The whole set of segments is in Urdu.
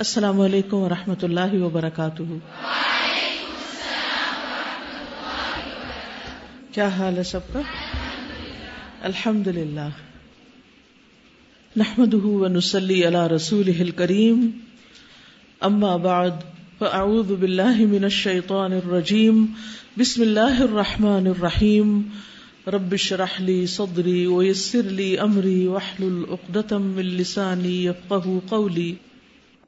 السلام علیکم ورحمۃ اللہ وبرکاتہ۔ کیا حال ہے سب کا؟ الحمد للہ نحمد ونسلی علی رسول کریم اما بعد، فاعوذ باللہ من الشیطان الرجیم۔ بسم اللہ الرحمن الرحیم۔ رب اشرح لي صدري ويسر لي امري واحلل عقدة من لساني يفقهوا قولي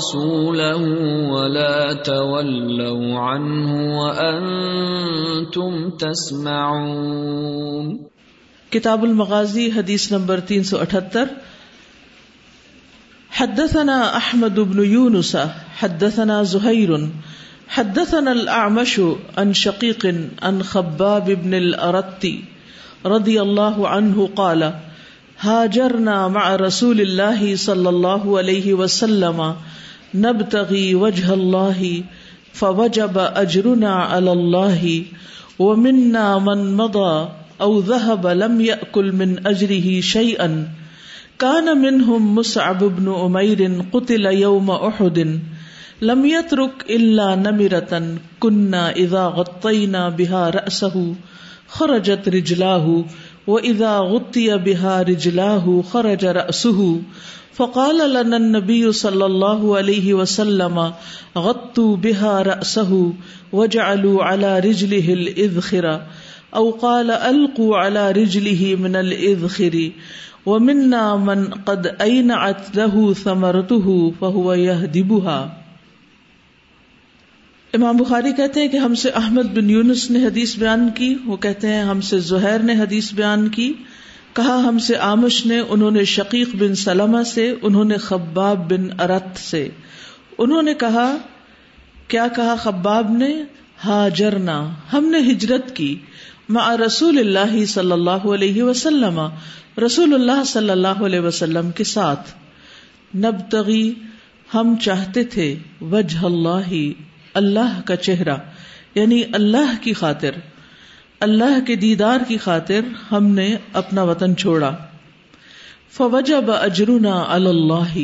ورسوله ولا تولوا عنه وانتم تسمعون. کتاب المغازی حدیث نمبر تین سو اٹھہتر حدثنا احمد بن یونس، حدثنا زہیر، حدثنا الاعمش عن شقيق عن خباب بن الارتی رضی اللہ عنہ قال هاجرنا مع رسول الله صلى الله عليه وسلم نبتغي وجه الله فوجب اجرنا على الله ومنا من مضى او ذهب لم يأكل من اجره شيئا كان منهم مصعب بن عمير قتل يوم احد لم يترك الا نمرة كنا اذا غطينا بها رأسه خرجت رجلاه واذا غطي بها رجلاه خرج رأسه فقال لنا النبي صلى الله عليه وسلم، غطوا بها رأسه وجعلوا على رجله الإذخر او قال القوا على رجله من الإذخر، ومنا من قد أينعت له ثمرته فهو يهدبها. امام بخاری کہتے ہیں کہ ہم سے احمد بن یونس نے حدیث بیان کی، وہ کہتے ہیں ہم سے زہیر نے حدیث بیان کی کہا ہم سے آمش نے، انہوں نے شقیق بن سلمہ سے، انہوں نے خباب بن ارت سے۔ انہوں نے کہا، کیا کہا خباب نے؟ ہاجرنا، ہم نے ہجرت کی۔ مع رسول اللہ صلی اللہ علیہ وسلم، رسول اللہ صلی اللہ علیہ وسلم کے ساتھ۔ نب ہم چاہتے تھے وجہ اللہ اللہ کا چہرہ یعنی اللہ کی خاطر۔ اللہ کے دیدار کی خاطر ہم نے اپنا وطن چھوڑا۔ فوجب اجرنا اللہ،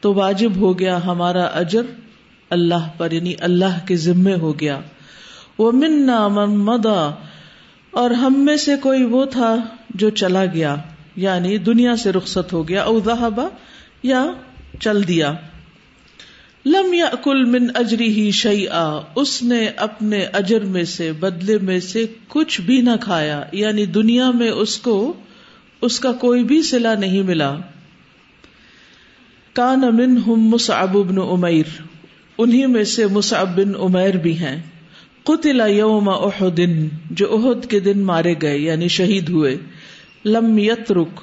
تو واجب ہو گیا ہمارا اجر اللہ پر یعنی اللہ کے ذمے ہو گیا۔ وہ منا من مدا اور ہم میں سے کوئی وہ تھا جو چلا گیا یعنی دنیا سے رخصت ہو گیا، او ذہبا یا چل دیا۔ لم یا کل من اجری ہی شعی اس نے اپنے اجر میں سے، بدلے میں سے کچھ بھی نہ کھایا یعنی دنیا میں اس کو، اس کا کوئی بھی سلا نہیں ملا۔ کان امن ہم مصعب بن عمیر انہیں میں سے مصعب بن عمیر بھی ہیں۔ قتل یوم احدن جو عہد کے دن مارے گئے یعنی شہید ہوئے۔ لم یترک،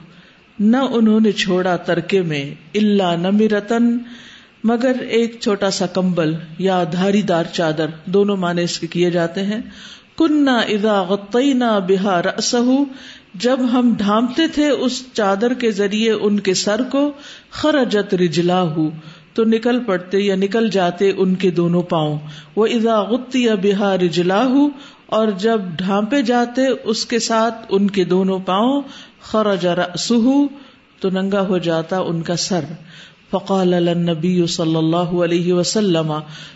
نہ انہوں نے چھوڑا ترکے میں اللہ نمرتن مگر ایک چھوٹا سا کمبل یا دھاری دار چادر دونوں معنی اس کے کیے جاتے ہیں۔ کننا ادا غطینا بہار جب ہم ڈھانپتے تھے اس چادر کے ذریعے ان کے سر کو، خرجت رجلا ہو تو نکل پڑتے یا نکل جاتے ان کے دونوں پاؤں۔ وہ ادا غتی یا بہار رجلا اور جب ڈھانپے جاتے اس کے ساتھ ان کے دونوں پاؤں، خرج رسو تو ننگا ہو جاتا ان کا سر۔ فقال نبی صلی اللہ علیہ وسلم،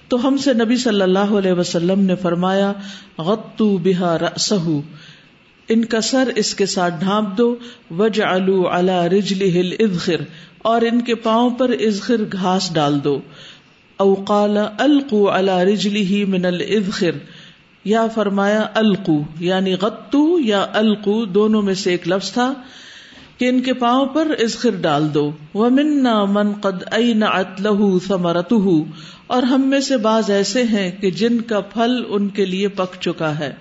تو ہم سے نبی صلی اللہ علیہ وسلم نے فرمایا غتو بہا رسہ ان کا سر اس کے ساتھ ڈھانپ دو وج الو اللہ رجلی ہل ادخر اور ان کے پاؤں پر ازخر گھاس ڈال دو۔ اوقال القو اللہ رجلی ہی من الادخر یا فرمایا، القو یعنی غتو یا القو، دونوں میں سے ایک لفظ تھا۔ کہ ان کے پاؤں پر ازخر ڈال دو۔ وہ منا من قد لہو ثمرت اور ہم میں سے بعض ایسے ہیں کہ جن کا پھل ان کے لیے پک چکا ہے۔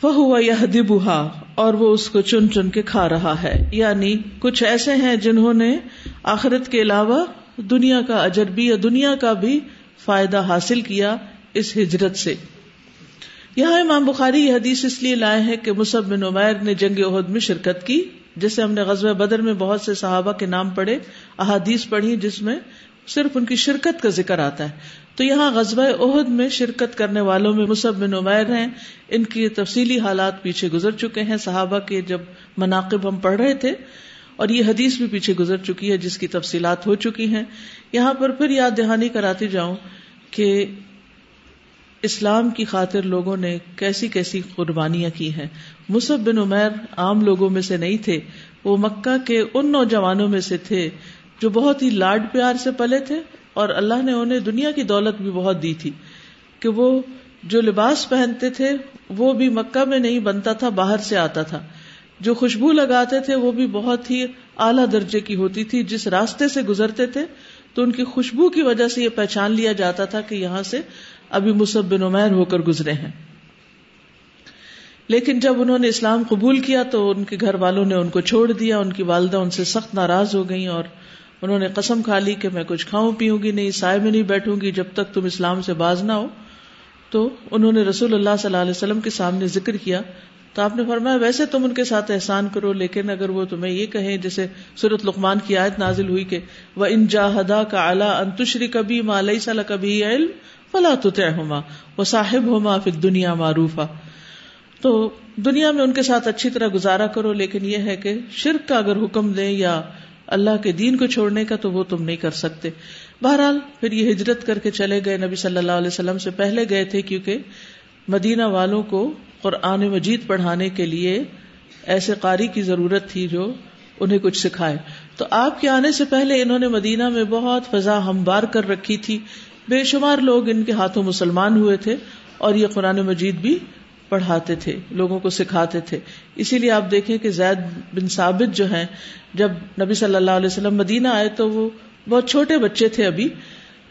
فہو یہ دبا اور وہ اس کو چن چن کے کھا رہا ہے۔ یعنی کچھ ایسے ہیں جنہوں نے آخرت کے علاوہ دنیا کا اجر بھی یا دنیا کا بھی فائدہ حاصل کیا اس ہجرت سے۔ یہاں امام بخاری یہ حدیث اس لیے لائے ہیں کہ مصب بن عمیر نے جنگ عہد میں شرکت کی، جسے ہم نے غزوہ بدر میں بہت سے صحابہ کے نام پڑھے، احادیث پڑھی، جس میں صرف ان کی شرکت کا ذکر آتا ہے۔ تو یہاں غزبۂ عہد میں شرکت کرنے والوں میں مصب بن عمیر ہیں۔ ان کی تفصیلی حالات پیچھے گزر چکے ہیں۔ صحابہ کے جب مناقب ہم پڑھ رہے تھے، اور یہ حدیث بھی پیچھے گزر چکی ہے، جس کی تفصیلات ہو چکی ہیں۔ یہاں پر پھر یاد دہانی کراتی جاؤں کہ اسلام کی خاطر لوگوں نے کیسی کیسی قربانیاں کی ہیں۔ مصب بن عمیر عام لوگوں میں سے نہیں تھے۔ وہ مکہ کے ان نوجوانوں میں سے تھے جو بہت ہی لاڈ پیار سے پلے تھے اور اللہ نے انہیں دنیا کی دولت بھی بہت دی تھی کہ وہ جو لباس پہنتے تھے وہ بھی مکہ میں نہیں بنتا تھا، باہر سے آتا تھا۔ جو خوشبو لگاتے تھے وہ بھی بہت ہی اعلیٰ درجے کی ہوتی تھی۔ جس راستے سے گزرتے تھے تو ان کی خوشبو کی وجہ سے یہ پہچان لیا جاتا تھا کہ یہاں سے ابھی مصب بن عمیر ہو کر گزرے ہیں۔ لیکن جب انہوں نے اسلام قبول کیا تو ان کے گھر والوں نے ان کو چھوڑ دیا۔ ان کی والدہ ان سے سخت ناراض ہو گئی اور انہوں نے قسم کھا لی کہ میں کچھ کھاؤں پیوں گی نہیں، سائے میں نہیں بیٹھوں گی جب تک تم اسلام سے باز نہ ہو تو انہوں نے رسول اللہ صلی اللہ علیہ وسلم کے سامنے ذکر کیا تو آپ نے فرمایا، ویسے تم ان کے ساتھ احسان کرو، لیکن اگر وہ تمہیں یہ کہیں، جیسے سورت لقمان کی آیت نازل ہوئی کہ وہ ان جاہدا کا اعلیٰ انتشری کبھی مالئی صلاح کبھی علم فلا ہوما وہ صاحب ہوما پھر دنیا معروف تو دنیا میں ان کے ساتھ اچھی طرح گزارا کرو، لیکن یہ ہے کہ شرک کا اگر حکم دیں یا اللہ کے دین کو چھوڑنے کا، تو وہ تم نہیں کر سکتے۔ بہرحال پھر یہ ہجرت کر کے چلے گئے، نبی صلی اللہ علیہ وسلم سے پہلے گئے تھے، کیونکہ مدینہ والوں کو قرآن مجید پڑھانے کے لیے ایسے قاری کی ضرورت تھی جو انہیں کچھ سکھائے۔ تو آپ کے آنے سے پہلے انہوں نے مدینہ میں بہت فضا ہموار کر رکھی تھی۔ بے شمار لوگ ان کے ہاتھوں مسلمان ہوئے تھے اور یہ قرآن مجید بھی پڑھاتے تھے، لوگوں کو سکھاتے تھے۔ اسی لیے آپ دیکھیں کہ زید بن ثابت جو ہیں، جب نبی صلی اللہ علیہ وسلم مدینہ آئے تو وہ بہت چھوٹے بچے تھے ابھی۔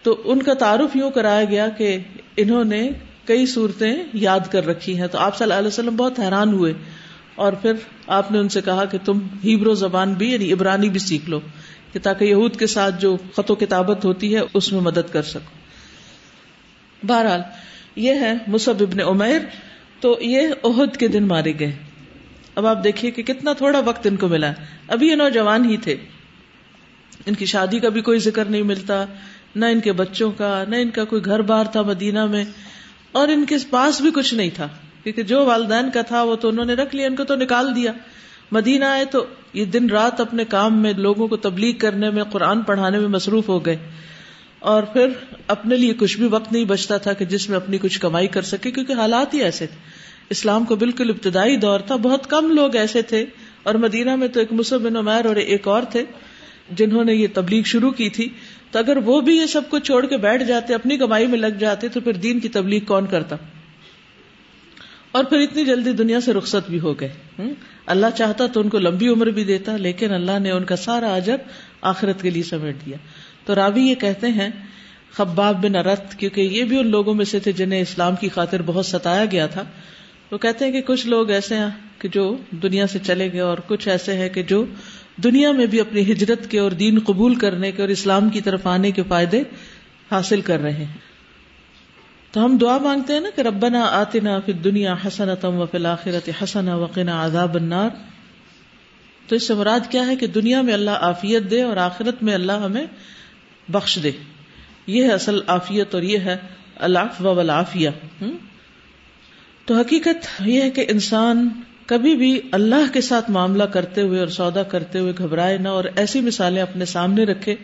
تو ان کا تعارف یوں کرایا گیا کہ انہوں نے کئی صورتیں یاد کر رکھی ہیں تو آپ صلی اللہ علیہ وسلم بہت حیران ہوئے اور پھر آپ نے ان سے کہا کہ تم ہیبرو زبان بھی یعنی عبرانی بھی سیکھ لو کہ تاکہ یہود کے ساتھ جو خط و کتابت ہوتی ہے اس میں مدد کر سکو۔ بہرحال، یہ ہے مصب ابن عمیر، تو یہ عہد کے دن مارے گئے۔ اب آپ دیکھیے کہ کتنا تھوڑا وقت ان کو ملا۔ ابھی یہ نوجوان ہی تھے۔ ان کی شادی کا بھی کوئی ذکر نہیں ملتا، نہ ان کے بچوں کا، نہ ان کا کوئی گھر بار تھا مدینہ میں۔ اور ان کے پاس بھی کچھ نہیں تھا، کیونکہ جو والدین کا تھا وہ تو انہوں نے رکھ لیا، ان کو تو نکال دیا۔ مدینہ آئے تو یہ دن رات اپنے کام میں لوگوں کو تبلیغ کرنے میں، قرآن پڑھانے میں مصروف ہو گئے۔ اور پھر اپنے لیے کچھ بھی وقت نہیں بچتا تھا کہ جس میں اپنی کچھ کمائی کر سکے، کیونکہ حالات ہی ایسے تھے۔ اسلام کو بالکل ابتدائی دور تھا، بہت کم لوگ ایسے تھے۔ اور مدینہ میں تو ایک بن عمیر اور ایک اور تھے جنہوں نے یہ تبلیغ شروع کی تھی۔ تو اگر وہ بھی یہ سب کچھ چھوڑ کے بیٹھ جاتے، اپنی کمائی میں لگ جاتے، تو پھر دین کی تبلیغ کون کرتا؟ اور پھر اتنی جلدی دنیا سے رخصت بھی ہو گئے اللہ چاہتا تو ان کو لمبی عمر بھی دیتا، لیکن اللہ نے ان کا سارا اجر آخرت کے لیے سمیٹ دیا۔ تو راوی یہ کہتے ہیں، خباب بن ارت کیونکہ یہ بھی ان لوگوں میں سے تھے جنہیں اسلام کی خاطر بہت ستایا گیا تھا۔ وہ کہتے ہیں کہ کچھ لوگ ایسے ہیں کہ جو دنیا سے چلے گئے اور کچھ ایسے ہیں کہ جو دنیا میں بھی اپنی ہجرت کے اور دین قبول کرنے کے اور اسلام کی طرف آنے کے فائدے حاصل کر رہے ہیں۔ تو ہم دعا مانگتے ہیں نا کہ ربنا آتنا فی دنیا حسنتم و فی حسن وقنا عذاب النار۔ تو اس سے مراد کیا ہے کہ دنیا میں اللہ عافیت دے اور آخرت میں اللہ ہمیں بخش دے۔ یہ ہے اصل عافیت اور یہ ہے اللہ والعافیہ۔ تو حقیقت یہ ہے کہ انسان کبھی بھی اللہ کے ساتھ معاملہ کرتے ہوئے اور سودا کرتے ہوئے گھبرائے نہ اور ایسی مثالیں اپنے سامنے رکھے،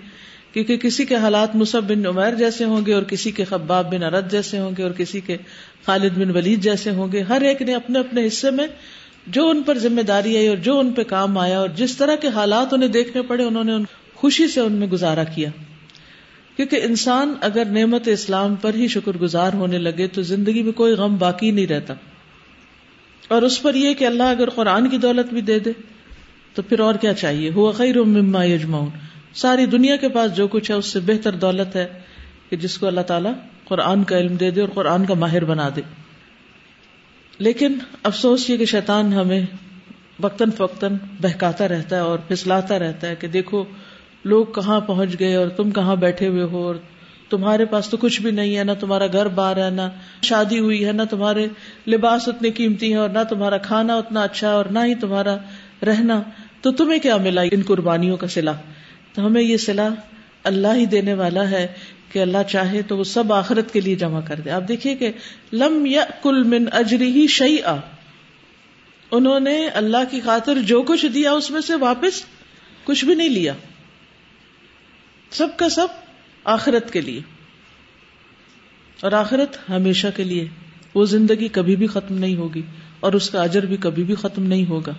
کیونکہ کسی کے حالات مصب بن عمیر جیسے ہوں گے اور کسی کے خباب بن ارد جیسے ہوں گے اور کسی کے خالد بن ولید جیسے ہوں گے۔ ہر ایک نے اپنے اپنے حصے میں جو ان پر ذمہ داری آئی اور جو ان پہ کام آیا اور جس طرح کے حالات انہیں دیکھنے پڑے، انہوں نے خوشی سے ان میں گزارا کیا۔ کیونکہ انسان اگر نعمت اسلام پر ہی شکر گزار ہونے لگے تو زندگی میں کوئی غم باقی نہیں رہتا۔ اور اس پر یہ کہ اللہ اگر قرآن کی دولت بھی دے دے، تو پھر اور کیا چاہیے؟ ہوا خیر مما یجمعون۔ ساری دنیا کے پاس جو کچھ ہے، اس سے بہتر دولت ہے کہ جس کو اللہ تعالیٰ قرآن کا علم دے دے اور قرآن کا ماہر بنا دے۔ لیکن افسوس یہ کہ شیطان ہمیں وقتاً فوقتاً بہکاتا رہتا ہے اور پھسلاتا رہتا ہے کہ دیکھو، لوگ کہاں پہنچ گئے اور تم کہاں بیٹھے ہوئے ہو اور تمہارے پاس تو کچھ بھی نہیں ہے، نہ تمہارا گھر بار ہے، نہ شادی ہوئی ہے، نہ تمہارے لباس اتنے قیمتی ہیں اور نہ تمہارا کھانا اتنا اچھا اور نہ ہی تمہارا رہنا۔ تو تمہیں کیا ملا ان قربانیوں کا سلا تو ہمیں یہ سلا اللہ ہی دینے والا ہے کہ اللہ چاہے تو وہ سب آخرت کے لیے جمع کر دے۔ آپ دیکھیے کہ لم یا کل من اجری ہی شعی انہوں نے اللہ کی خاطر جو کچھ دیا، اس میں سے واپس کچھ بھی نہیں لیا۔ سب کا سب آخرت کے لیے۔ اور آخرت ہمیشہ کے لیے۔ وہ زندگی کبھی بھی ختم نہیں ہوگی اور اس کا اجر بھی کبھی بھی ختم نہیں ہوگا۔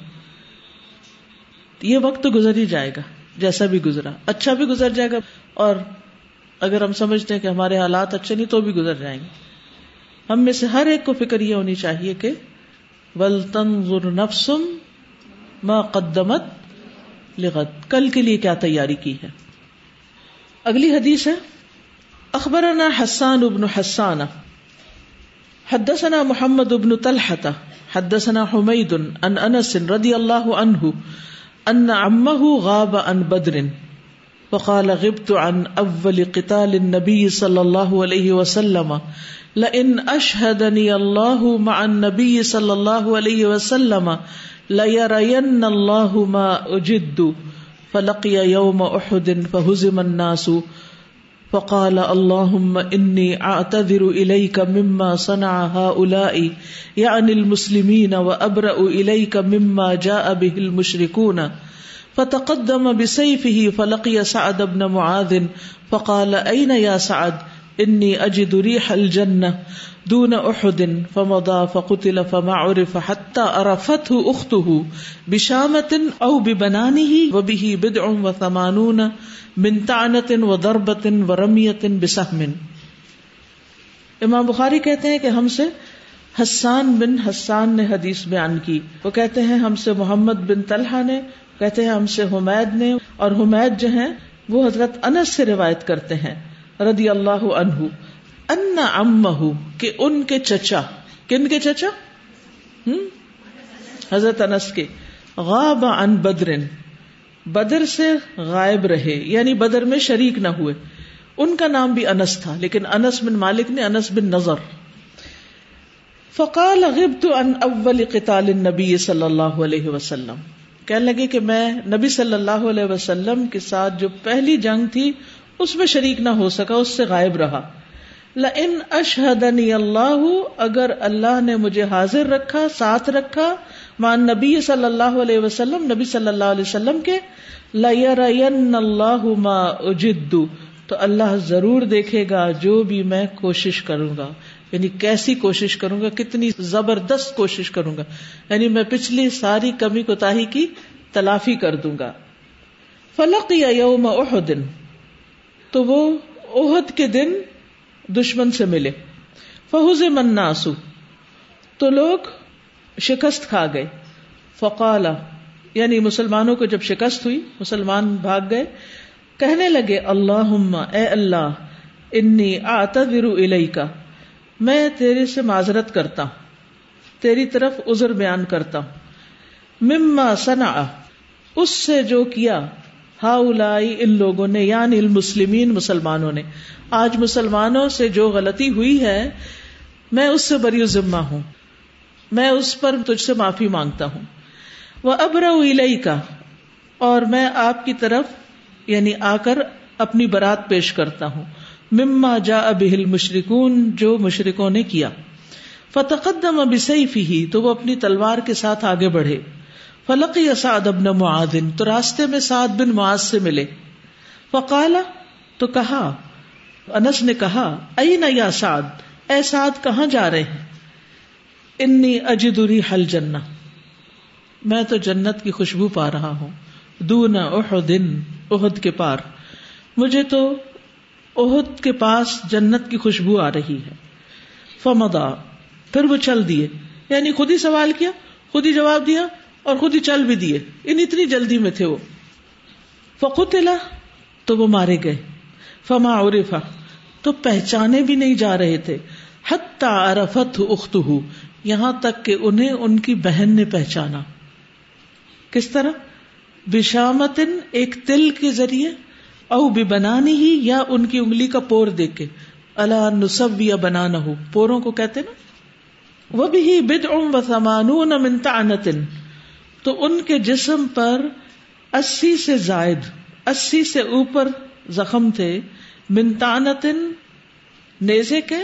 یہ وقت تو گزر ہی جائے گا، جیسا بھی گزرا۔ اچھا بھی گزر جائے گا اور اگر ہم سمجھتے ہیں کہ ہمارے حالات اچھے نہیں تو بھی گزر جائیں گے۔ ہم میں سے ہر ایک کو فکر یہ ہونی چاہیے کہ ولطن نفسم ما قدمت لغت کل کے لیے کیا تیاری کی ہے؟ اگلی حدیث ہے، اخبرنا حسان ابن حسان حدثنا محمد ابن طلحة حدثنا حمید ان انس رضی اللہ عنہ، ان عمه غاب عن بدر وقال غبت عن اول قتال النبي صلى الله عليه وسلم، لئن اشهدني الله مع النبي صلى الله عليه وسلم ليرين الله ما اجد. فلقي يوم احد فهزم الناس فقال اللهم اني اعتذر اليك مما صنع هؤلاء يعني المسلمين وابرا اليك مما جاء به المشركون فتقدم بسيفه فلقي سعد بن معاذ فقال اين يا سعد؟ اني اجد ريح الجنه دون احد فمضى فقتل فما عرف حتى عرفته اخته بشامه او ببنانه وبه بدع وثمانون من طعنه وضربه ورميه بسهم. امام بخاری کہتے ہیں کہ ہم سے حسان بن حسان نے حدیث بیان کی۔ وہ کہتے ہیں ہم سے محمد بن طلحہ نے، کہتے ہیں ہم سے حمید نے، اور حمید جو ہیں وہ حضرت انس سے روایت کرتے ہیں، رضی اللہ عنہ۔ ان امہ کہ ان کے چچا، کن کے چچا؟ ہم؟ حضرت انس کے. غاب عن بدرن، بدر سے غائب رہے یعنی بدر میں شریک نہ ہوئے. ان کا نام بھی انس تھا، لیکن انس بن مالک نے انس بن نظر. فقال غبت عن اول قتال النبی صلی اللہ علیہ وسلم. کہنے لگے کہ میں نبی صلی اللہ علیہ وسلم کے ساتھ جو پہلی جنگ تھی، اس میں شریک نہ ہو سکا، اس سے غائب رہا. لن اشہدنی اللہ، اگر اللہ نے مجھے حاضر رکھا، ساتھ رکھا مان نبی صلی اللہ علیہ وسلم، نبی صلی اللہ علیہ وسلم کے اللہ ما اجدو تو اللہ ضرور دیکھے گا جو بھی میں کوشش کروں گا۔ یعنی کیسی کوشش کروں گا، کتنی زبردست کوشش کروں گا۔ یعنی میں پچھلی ساری کمی کو تاہی کی، تلافی کر دوں گا۔ فلق یا یوم احدن تو وہ عہد کے دن دشمن سے ملے۔ فہوز مناسو تو لوگ شکست کھا گئے۔ فقالا یعنی مسلمانوں کو جب شکست ہوئی، مسلمان بھاگ گئے۔ کہنے لگے اللہ اے اللہ، انی آتذر الیکا میں تیرے سے معذرت کرتا ہوں، تیری طرف عذر بیان کرتا ہوں۔ مما سنا اس سے جو کیا ہا ان لوگوں نے یعنی المسلمین مسلمانوں نے۔ آج مسلمانوں سے جو غلطی ہوئی ہے، میں اس سے بری ذمہ ہوں۔ میں اس پر تجھ سے معافی مانگتا ہوں۔ وہ ابر کا اور میں آپ کی طرف یعنی آ کر اپنی برات پیش کرتا ہوں۔ مما جا ابل مشرقون جو مشرقوں نے کیا۔ فتقدم اب ہی تو وہ اپنی تلوار کے ساتھ آگے بڑھے۔ فلق سعد ابن معادن تو راستے میں سعد بن معاذ سے ملے۔ فقالا، تو کہا، انس نے کہا ائی نہ یا سعد؟ اے سعد، کہاں جا رہے ہیں؟ انی اجدری حل جنہ میں تو جنت کی خوشبو پا رہا ہوں۔ دون احدن احد کے پار۔ مجھے تو احد کے پاس جنت کی خوشبو آ رہی ہے۔ فمدا پھر وہ چل دیے۔ یعنی خود ہی سوال کیا، خود ہی جواب دیا اور خود ہی چل بھی دیے۔ ان اتنی جلدی میں تھے وہ۔ فقت تو وہ مارے گئے۔ فما عرفا تو پہچانے بھی نہیں جا رہے تھے۔ عرفت اخت یہاں تک کہ انہیں ان کی بہن نے پہچانا۔ کس طرح؟ بشامتن، ایک تل کے ذریعے، او بھی بنانی ہی، یا ان کی انگلی کا پور دیکھ کے۔ اللہ نصب یا بنانا ہو پوروں کو کہتے نا۔ وہ بھی بد ام و سمان منتا تو ان کے جسم پر اسی سے زائد، اسی سے اوپر زخم تھے منتانتن نیزے کے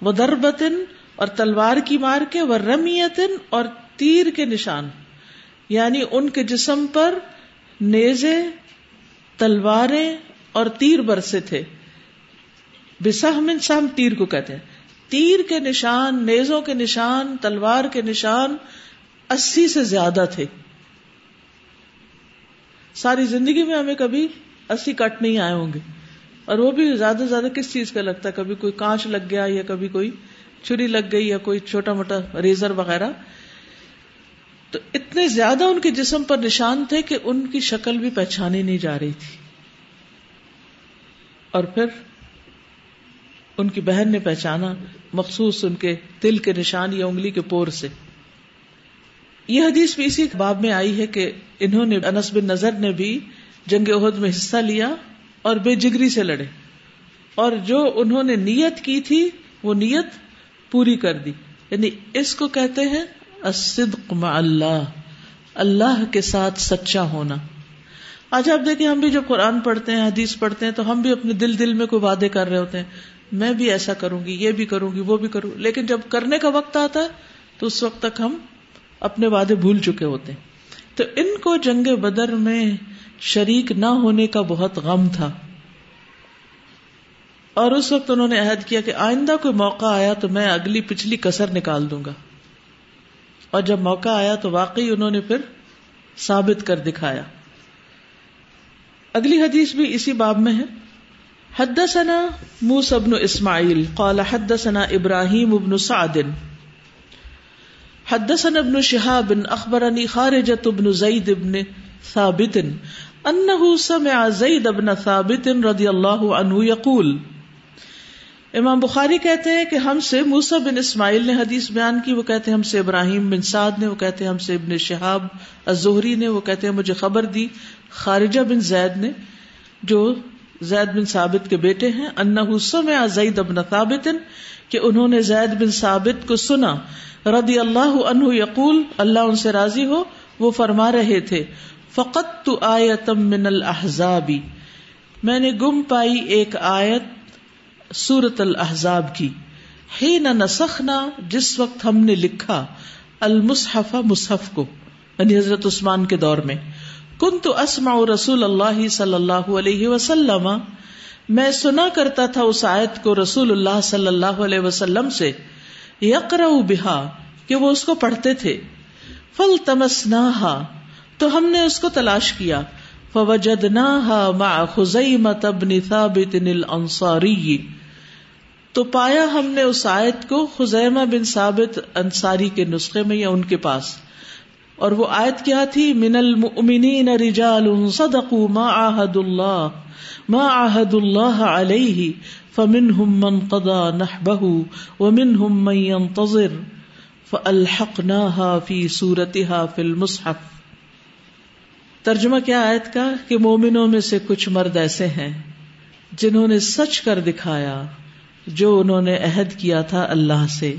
وہ دربتن، اور تلوار کی مار کے وہ رمیتن، اور تیر کے نشان۔ یعنی ان کے جسم پر نیزے، تلواریں اور تیر برسے تھے۔ بسہم سہم تیر کو کہتے ہیں۔ تیر کے نشان، نیزوں کے نشان، تلوار کے نشان اسی سے زیادہ تھے۔ ساری زندگی میں ہمیں کبھی اسی کٹ نہیں آئے ہوں گے۔ اور وہ بھی زیادہ سے زیادہ کس چیز کا لگتا ہے؟ کبھی کوئی کانچ لگ گیا یا کبھی کوئی چھری لگ گئی یا کوئی چھوٹا موٹا ریزر وغیرہ۔ تو اتنے زیادہ ان کے جسم پر نشان تھے کہ ان کی شکل بھی پہچانی نہیں جا رہی تھی۔ اور پھر ان کی بہن نے پہچانا مخصوص ان کے دل کے نشان یا انگلی کے پور سے۔ یہ حدیث بھی اسی باب میں آئی ہے کہ انہوں نے انس بن نظر نے بھی جنگ عہد میں حصہ لیا اور بے جگری سے لڑے اور جو انہوں نے نیت کی تھی وہ نیت پوری کر دی یعنی اس کو کہتے ہیں الصدق مع اللہ اللہ کے ساتھ سچا ہونا۔ آج آپ دیکھیں ہم بھی جب قرآن پڑھتے ہیں، حدیث پڑھتے ہیں تو ہم بھی اپنے دل دل میں کوئی وعدے کر رہے ہوتے ہیں، میں بھی ایسا کروں گی، یہ بھی کروں گی، وہ بھی کروں لیکن جب کرنے کا وقت آتا ہے تو اس وقت تک ہم اپنے وعدے بھول چکے ہوتے ہیں۔ تو ان کو جنگ بدر میں شریک نہ ہونے کا بہت غم تھا۔ اور اس وقت انہوں نے عہد کیا کہ آئندہ کوئی موقع آیا تو میں اگلی پچھلی کسر نکال دوں گا۔ اور جب موقع آیا تو واقعی انہوں نے پھر ثابت کر دکھایا۔ اگلی حدیث بھی اسی باب میں ہے۔ حدثنا موس ابن اسماعیل، قال حدثنا ابراہیم ابن سعد۔ حدثنا ابن شهاب اخبرني خارجة ابن زید ابن ثابت انه سمع زید ابن ثابت رضی اللہ عنہ یقول امام بخاری کہتے ہیں کہ ہم سے موسا بن اسماعیل نے حدیث بیان کی، وہ کہتے ہیں ہم سے ابراہیم بن سعد نے، وہ کہتے ہیں ہم سے ابن شہاب الزہری نے، وہ کہتے ہیں مجھے خبر دی خارجہ بن زید نے، جو زید بن ثابت کے بیٹے ہیں انہ سمع زید ابن ثابت کہ انہوں نے زید بن ثابت کو سنا۔ رضی اللہ عنہ یقول، اللہ ان سے راضی ہو، وہ فرما رہے تھے، فقط تو آیتم من الحضابی میں نے گم پائی ایک آیت سورت الحضاب کی۔ ہی نہ نسخنا، جس وقت ہم نے لکھا، المصحف مصحف کو یعنی حضرت عثمان کے دور میں۔ کن تو اسما رسول اللہ صلی اللہ علیہ وسلم۔ میں سنا کرتا تھا اس آیت کو رسول اللہ صلی اللہ علیہ وسلم سے۔ یقر بہا، کہ وہ اس کو پڑھتے تھے۔ فل تمس تو ہم نے اس کو تلاش کیا۔ فوجدناها مع ابن ثابت الانصاری تو پایا ہم نے اس آیت کو خزیمہ بن ثابت انصاری کے نسخے میں یا ان کے پاس۔ اور وہ آیت کیا تھی؟ من المؤمنین رجال صدقوا ما عاهد الله، ما عاهد الله عليه، فمنهم من قضى نحبه ومنهم من ينتظر فالحقناها في سورتها في المصحف۔ ترجمہ کیا آیت کا؟ کہ مومنوں میں سے کچھ مرد ایسے ہیں جنہوں نے سچ کر دکھایا، جو انہوں نے عہد کیا تھا اللہ سے،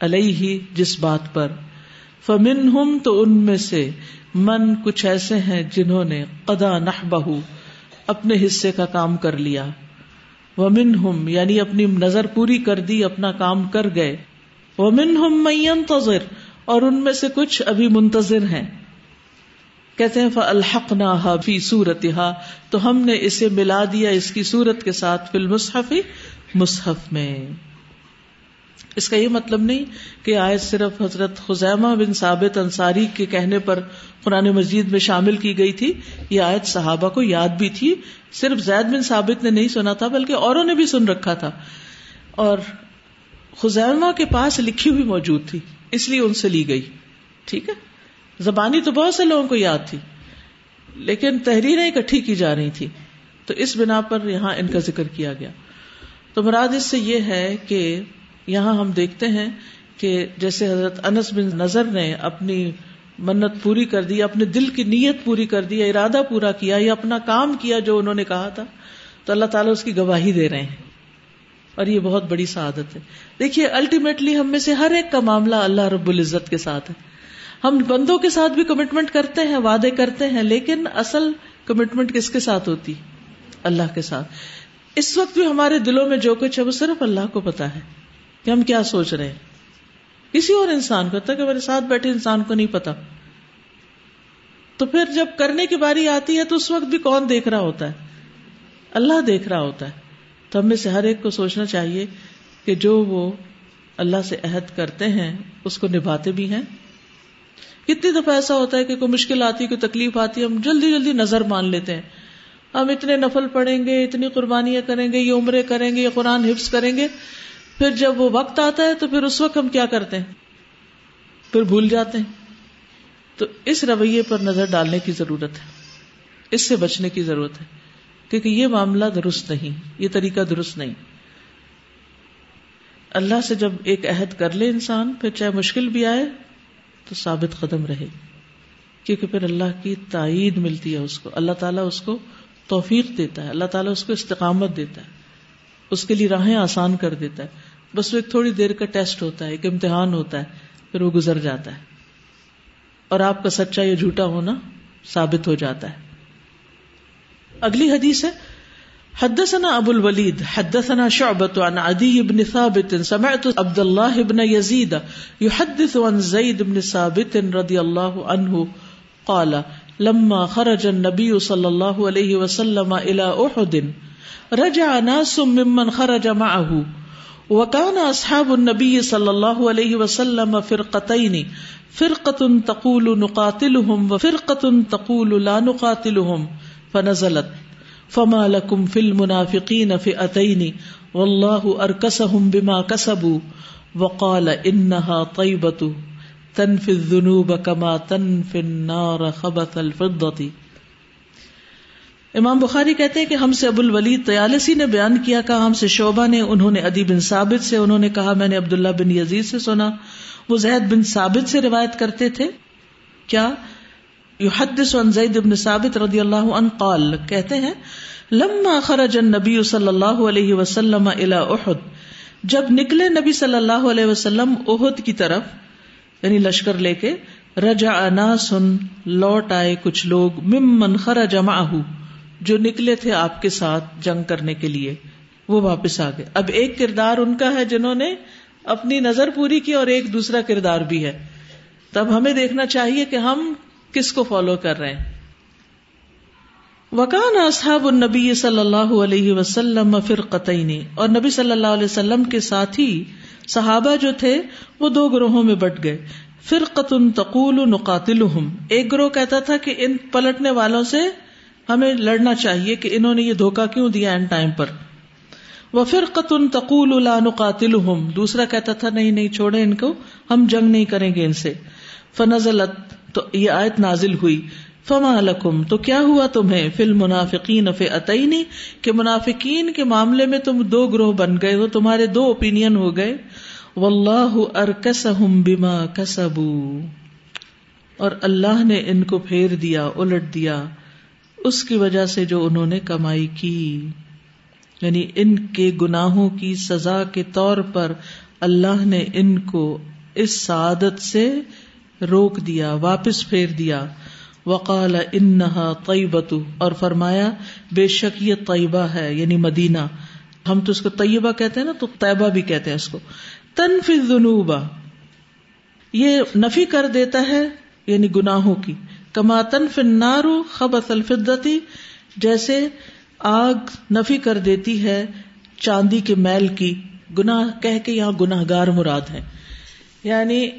علیہ جس بات پر۔ فمن ہم تو ان میں سے من کچھ ایسے ہیں جنہوں نے قدا نہ بہو اپنے حصے کا کام کر لیا۔ ومن ہم یعنی اپنی نظر پوری کر دی، اپنا کام کر گئے۔ ومن ہم منتظر اور ان میں سے کچھ ابھی منتظر ہیں۔ کہتے ہیں الحق نہ فی صورت تو ہم نے اسے ملا دیا اس کی صورت کے ساتھ فی المصحف، مصحف میں۔ اس کا یہ مطلب نہیں کہ آیت صرف حضرت خزیمہ بن ثابت انصاری کے کہنے پر قرآن مجید میں شامل کی گئی تھی، یہ آیت صحابہ کو یاد بھی تھی۔ صرف زید بن ثابت نے نہیں سنا تھا، بلکہ اوروں نے بھی سن رکھا تھا۔ اور خزیمہ کے پاس لکھی ہوئی موجود تھی، اس لیے ان سے لی گئی۔ ٹھیک ہے؟ زبانی تو بہت سے لوگوں کو یاد تھی، لیکن تحریریں اکٹھی کی جا رہی تھی۔ تو اس بنا پر یہاں ان کا ذکر کیا گیا۔ تو مراد اس سے یہ ہے کہ یہاں ہم دیکھتے ہیں کہ جیسے حضرت انس بن نظر نے اپنی منت پوری کر دی، اپنے دل کی نیت پوری کر دی ارادہ پورا کیا، یا اپنا کام کیا جو انہوں نے کہا تھا، تو اللہ تعالیٰ اس کی گواہی دے رہے ہیں۔ اور یہ بہت بڑی سعادت ہے۔ دیکھیے الٹیمیٹلی ہم میں سے ہر ایک کا معاملہ اللہ رب العزت کے ساتھ ہے۔ ہم بندوں کے ساتھ بھی کمٹمنٹ کرتے ہیں، وعدے کرتے ہیں، لیکن اصل کمٹمنٹ کس کے ساتھ ہوتی؟ اللہ کے ساتھ۔ اس وقت بھی ہمارے دلوں میں جو کچھ ہے، وہ صرف اللہ کو پتا ہے۔ کہ ہم کیا سوچ رہے ہیں؟ کسی اور انسان کو کہ میرے ساتھ بیٹھے انسان کو نہیں پتا۔ تو پھر جب کرنے کی باری آتی ہے تو اس وقت بھی کون دیکھ رہا ہوتا ہے؟ اللہ دیکھ رہا ہوتا ہے۔ تو ہم میں سے ہر ایک کو سوچنا چاہیے کہ جو وہ اللہ سے عہد کرتے ہیں، اس کو نبھاتے بھی ہیں۔ کتنی دفعہ ایسا ہوتا ہے کہ کوئی مشکل آتی، کوئی تکلیف آتی ہے ہم جلدی جلدی نظر مان لیتے ہیں۔ ہم اتنے نفل پڑیں گے، اتنی قربانیاں کریں گے، یہ عمرے کریں گے، یہ قرآن حفظ کریں گے۔ پھر جب وہ وقت آتا ہے تو پھر اس وقت ہم کیا کرتے ہیں؟ پھر بھول جاتے ہیں۔ تو اس رویے پر نظر ڈالنے کی ضرورت ہے۔ اس سے بچنے کی ضرورت ہے۔ کیونکہ یہ معاملہ درست نہیں، یہ طریقہ درست نہیں۔ اللہ سے جب ایک عہد کر لے انسان، پھر چاہے مشکل بھی آئے تو ثابت قدم رہے۔ کیونکہ پھر اللہ کی تائید ملتی ہے اس کو۔ اللہ تعالیٰ اس کو توفیق دیتا ہے۔ اللہ تعالیٰ اس کو استقامت دیتا ہے۔ اس کے لیے راہیں آسان کر دیتا ہے۔ بس وہ ایک تھوڑی دیر کا ٹیسٹ ہوتا ہے، ایک امتحان ہوتا ہے، پھر وہ گزر جاتا ہے۔ اور آپ کا سچا یا جھوٹا ہونا ثابت ہو جاتا ہے۔ اگلی حدیث ہے، حدثنا ابو الولید، حدثنا شعبة عن عدي بن ثابت، سمعت عبد الله بن يزيد يحدث عن زيد بن ثابت رضي الله عنه قال، لما خرج النبي صلى الله عليه وسلم الى احد، رجع ناس ممن خرج معه وكان اصحاب النبي صلى الله عليه وسلم فرقتين فرقة تقول نقاتلهم وفرقة تقول لا نقاتلهم فنزلت، فما لكم في المنافقين فئتين والله اركسهم بما كسبوا وقال انها طيبه تنفي الذنوب كما تنفي النار خبث الفضه امام بخاری کہتے ہیں کہ ہم سے ابو الولید تیالسی نے بیان کیا، کہا ہم سے شعبہ نے، انہوں نے ادی بن ثابت سے، انہوں نے کہا میں نے عبداللہ بن یزید سے سنا۔ وہ زید بن ثابت سے روایت کرتے تھے۔ کیا؟ یحدث عن زید بن ثابت رضی اللہ عنہ قال، کہتے ہیں، لما خرج النبی صلی اللہ علیہ وسلم الى احد، جب نکلے نبی صلی اللہ علیہ وسلم احد کی طرف یعنی لشکر لے کے، رجع ناس، لوٹ آئے کچھ لوگ، ممن خرج معه۔ جو نکلے تھے آپ کے ساتھ جنگ کرنے کے لیے، وہ واپس آ گئے۔ اب ایک کردار ان کا ہے جنہوں نے اپنی نظر پوری کی اور ایک دوسرا کردار بھی ہے۔ تب ہمیں دیکھنا چاہیے کہ ہم کس کو فالو کر رہے ہیں۔ وکان اصحاب النبی صلی اللہ علیہ وسلم فرقتین اور نبی صلی اللہ علیہ وسلم کے ساتھی، صحابہ جو تھے، وہ دو گروہوں میں بٹ گئے۔ فرقت تقول نقاتلہم ایک گروہ کہتا تھا کہ ان پلٹنے والوں سے ہمیں لڑنا چاہیے کہ انہوں نے یہ دھوکا کیوں دیا ان ٹائم پر۔ وہ فرقت تقول لا دوسرا کہتا تھا، نہیں نہیں چھوڑے ان کو، ہم جنگ نہیں کریں گے ان سے۔ فنزلت، تو یہ آیت نازل ہوئی۔ فما لکم، تو کیا ہوا تمہیں؟ فل منافقین فئتینی کہ منافقین کے معاملے میں تم دو گروہ بن گئے ہو، تمہارے دو اوپینین ہو گئے۔ واللہ ارکسہم بما کسبو۔ اور اللہ نے ان کو پھیر دیا، الٹ دیا۔ اس کی وجہ سے جو انہوں نے کمائی کی۔ یعنی ان کے گناہوں کی سزا کے طور پر اللہ نے ان کو اس سعادت سے روک دیا، واپس پھیر دیا۔ وقال انہا طیبت اور فرمایا، بے شک یہ طیبہ ہے یعنی مدینہ۔ ہم تو اس کو طیبہ کہتے ہیں نا، تو طیبہ بھی کہتے ہیں اس کو۔ تنفی ذنوبا یہ نفی کر دیتا ہے یعنی گناہوں کی۔ کما تنف نارو خبث الفدتی جیسے آگ نفی کر دیتی ہے چاندی کے میل کی۔ گناہ، کہہ کے یہاں گناہ گار مراد ہے یعنی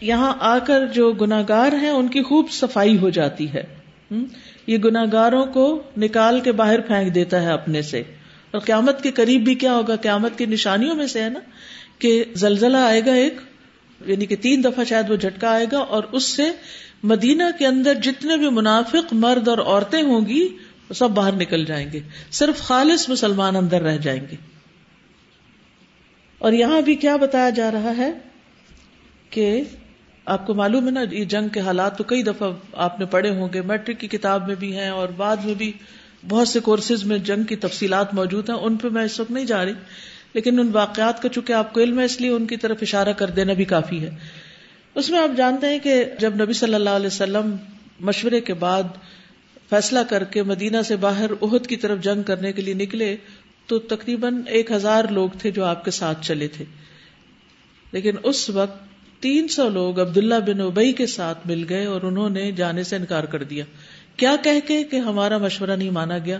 یہاں آ کر جو گناگار ہیں، ان کی خوب صفائی ہو جاتی ہے۔ یہ گناگاروں کو نکال کے باہر پھینک دیتا ہے اپنے سے۔ اور قیامت کے قریب بھی کیا ہوگا؟ قیامت کی نشانیوں میں سے ہے نا کہ زلزلہ آئے گا ایک یعنی کہ تین دفعہ شاید وہ جھٹکا آئے گا اور اس سے مدینہ کے اندر جتنے بھی منافق مرد اور عورتیں ہوں گی سب باہر نکل جائیں گے۔ صرف خالص مسلمان اندر رہ جائیں گے۔ اور یہاں بھی کیا بتایا جا رہا ہے کہ آپ کو معلوم ہے نا، یہ جنگ کے حالات تو کئی دفعہ آپ نے پڑھے ہوں گے۔ میٹرک کی کتاب میں بھی ہیں اور بعد میں بھی بہت سے کورسز میں جنگ کی تفصیلات موجود ہیں۔ ان پہ میں اس وقت نہیں جا رہی، لیکن ان واقعات کا چونکہ آپ کو علم ہے، اس لیے ان کی طرف اشارہ کر دینا بھی کافی ہے۔ اس میں آپ جانتے ہیں کہ جب نبی صلی اللہ علیہ وسلم مشورے کے بعد فیصلہ کر کے مدینہ سے باہر عہد کی طرف جنگ کرنے کے لیے نکلے، تو تقریباً ایک ہزار لوگ تھے جو آپ کے ساتھ چلے تھے۔ لیکن اس وقت تین سو لوگ عبداللہ بن ابئی کے ساتھ مل گئے اور انہوں نے جانے سے انکار کر دیا۔ کیا کہہ کے کہ ہمارا مشورہ نہیں مانا گیا؟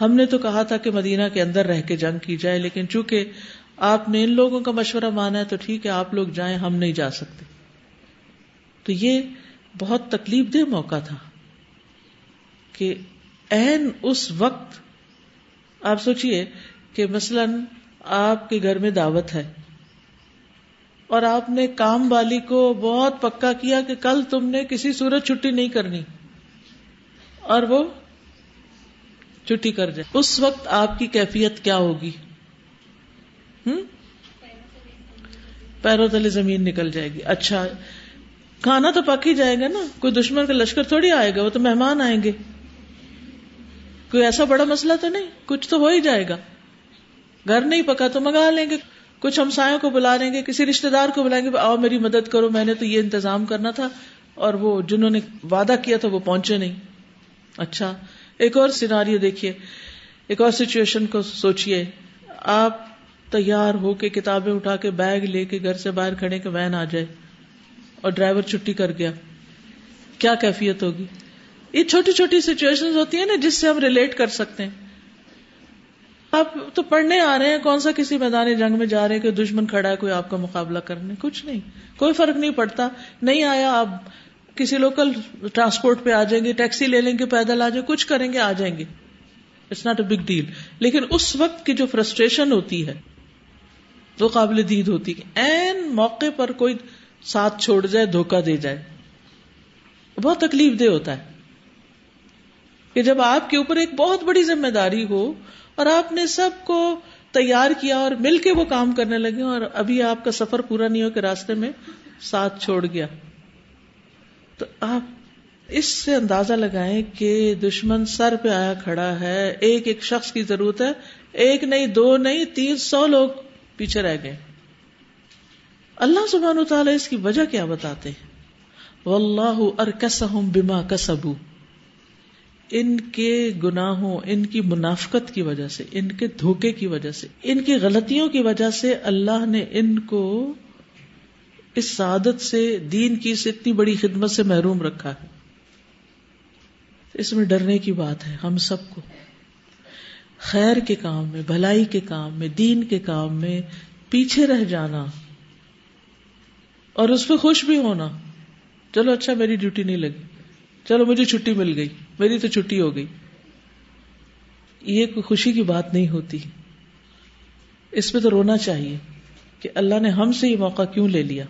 ہم نے تو کہا تھا کہ مدینہ کے اندر رہ کے جنگ کی جائے، لیکن چونکہ آپ نے ان لوگوں کا مشورہ مانا ہے تو ٹھیک ہے، آپ لوگ جائیں، ہم نہیں جا سکتے۔ تو یہ بہت تکلیف دہ موقع تھا کہ این اس وقت آپ سوچئے کہ مثلاً آپ کے گھر میں دعوت ہے اور آپ نے کام والی کو بہت پکا کیا کہ کل تم نے کسی صورت چھٹی نہیں کرنی اور وہ چھٹی کر جائے اس وقت آپ کی کیفیت کیا ہوگی؟ ہوں پیروں تلے زمین نکل جائے گی۔ اچھا کھانا تو پک ہی جائے گا نا۔ کوئی دشمن کا لشکر تھوڑی آئے گا، وہ تو مہمان آئیں گے۔ کوئی ایسا بڑا مسئلہ تو نہیں، کچھ تو ہو ہی جائے گا۔ گھر نہیں پکا تو منگا لیں گے۔ کچھ ہمسایوں کو بلا لیں گے، کسی رشتے دار کو بلائیں گے، آؤ میری مدد کرو، میں نے تو یہ انتظام کرنا تھا۔ اور وہ جنہوں نے وعدہ کیا تھا وہ پہنچے نہیں۔ اچھا ایک اور سیناریو دیکھیے۔ ایک اور سچویشن کو سوچیے آپ تیار ہو کے کتابیں اٹھا کے بیگ لے کے گھر سے باہر کھڑے کے وین آ جائے۔ اور ڈرائیور چھٹی کر گیا۔ کیا کیفیت ہوگی؟ یہ چھوٹی چھوٹی سچویشن ہوتی ہیں نا جس سے ہم ریلیٹ کر سکتے ہیں۔ آپ تو پڑھنے آ رہے ہیں، کون سا کسی میدان جنگ میں جا رہے ہیں کہ دشمن کھڑا ہے، کوئی آپ کا مقابلہ کرنے؟ کچھ نہیں۔ کوئی فرق نہیں پڑتا۔ نہیں آیا آپ، کسی لوکل ٹرانسپورٹ پہ آ جائیں گے ٹیکسی لے لیں گے، پیدل آ جائیں، کچھ کریں گے، آ جائیں گے۔ It's not a big deal لیکن اس وقت کی جو فرسٹریشن ہوتی ہے، وہ قابل دید ہوتی ہے۔ این موقع پر کوئی ساتھ چھوڑ جائے، دھوکہ دے جائے۔ بہت تکلیف دہ ہوتا ہے۔ کہ جب آپ کے اوپر ایک بہت بڑی ذمہ داری ہو اور آپ نے سب کو تیار کیا اور مل کے وہ کام کرنے لگے اور ابھی آپ کا سفر پورا نہیں ہو کہ راستے میں ساتھ چھوڑ گیا، تو آپ اس سے اندازہ لگائیں کہ دشمن سر پہ آیا کھڑا ہے۔ ایک ایک شخص کی ضرورت ہے۔ ایک نہیں، دو نہیں، تین، سو لوگ پیچھے رہ گئے۔ اللہ سبحان و تعالیٰ اس کی وجہ کیا بتاتے ہیں؟ واللہ ارکسہم بما کسبو ان کے گناہوں، ان کی منافقت کی وجہ سے، ان کے دھوکے کی وجہ سے، ان کی غلطیوں کی وجہ سے اللہ نے ان کو اس سعادت سے، دین کی سے اتنی بڑی خدمت سے محروم رکھا ہے۔ اس میں ڈرنے کی بات ہے، ہم سب کو۔ خیر کے کام میں، بھلائی کے کام میں، دین کے کام میں پیچھے رہ جانا۔ اور اس پہ خوش بھی ہونا۔ چلو اچھا میری ڈیوٹی نہیں لگی۔ چلو، مجھے چھٹی مل گئی۔ میری تو چھٹی ہو گئی۔ یہ کوئی خوشی کی بات نہیں ہوتی۔ اس پہ تو رونا چاہیے کہ اللہ نے ہم سے یہ موقع کیوں لے لیا۔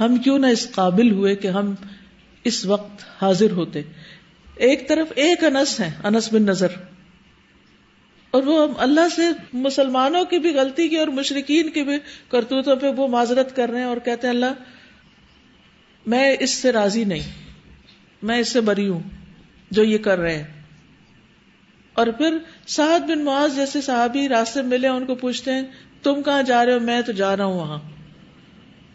ہم کیوں نہ اس قابل ہوئے کہ ہم اس وقت حاضر ہوتے۔ ایک طرف ایک انس ہے انس بن نظر۔ اور وہ اللہ سے مسلمانوں کی بھی غلطی کی اور مشرقین کی بھی کرتوتوں پہ وہ معذرت کر رہے ہیں اور کہتے ہیں اللہ، میں اس سے راضی نہیں، میں اس سے بری ہوں جو یہ کر رہے ہیں۔ اور پھر سعد بن معاذ جیسے صحابی راستے ملے، ان کو پوچھتے ہیں، تم کہاں جا رہے ہو؟ میں تو جا رہا ہوں وہاں۔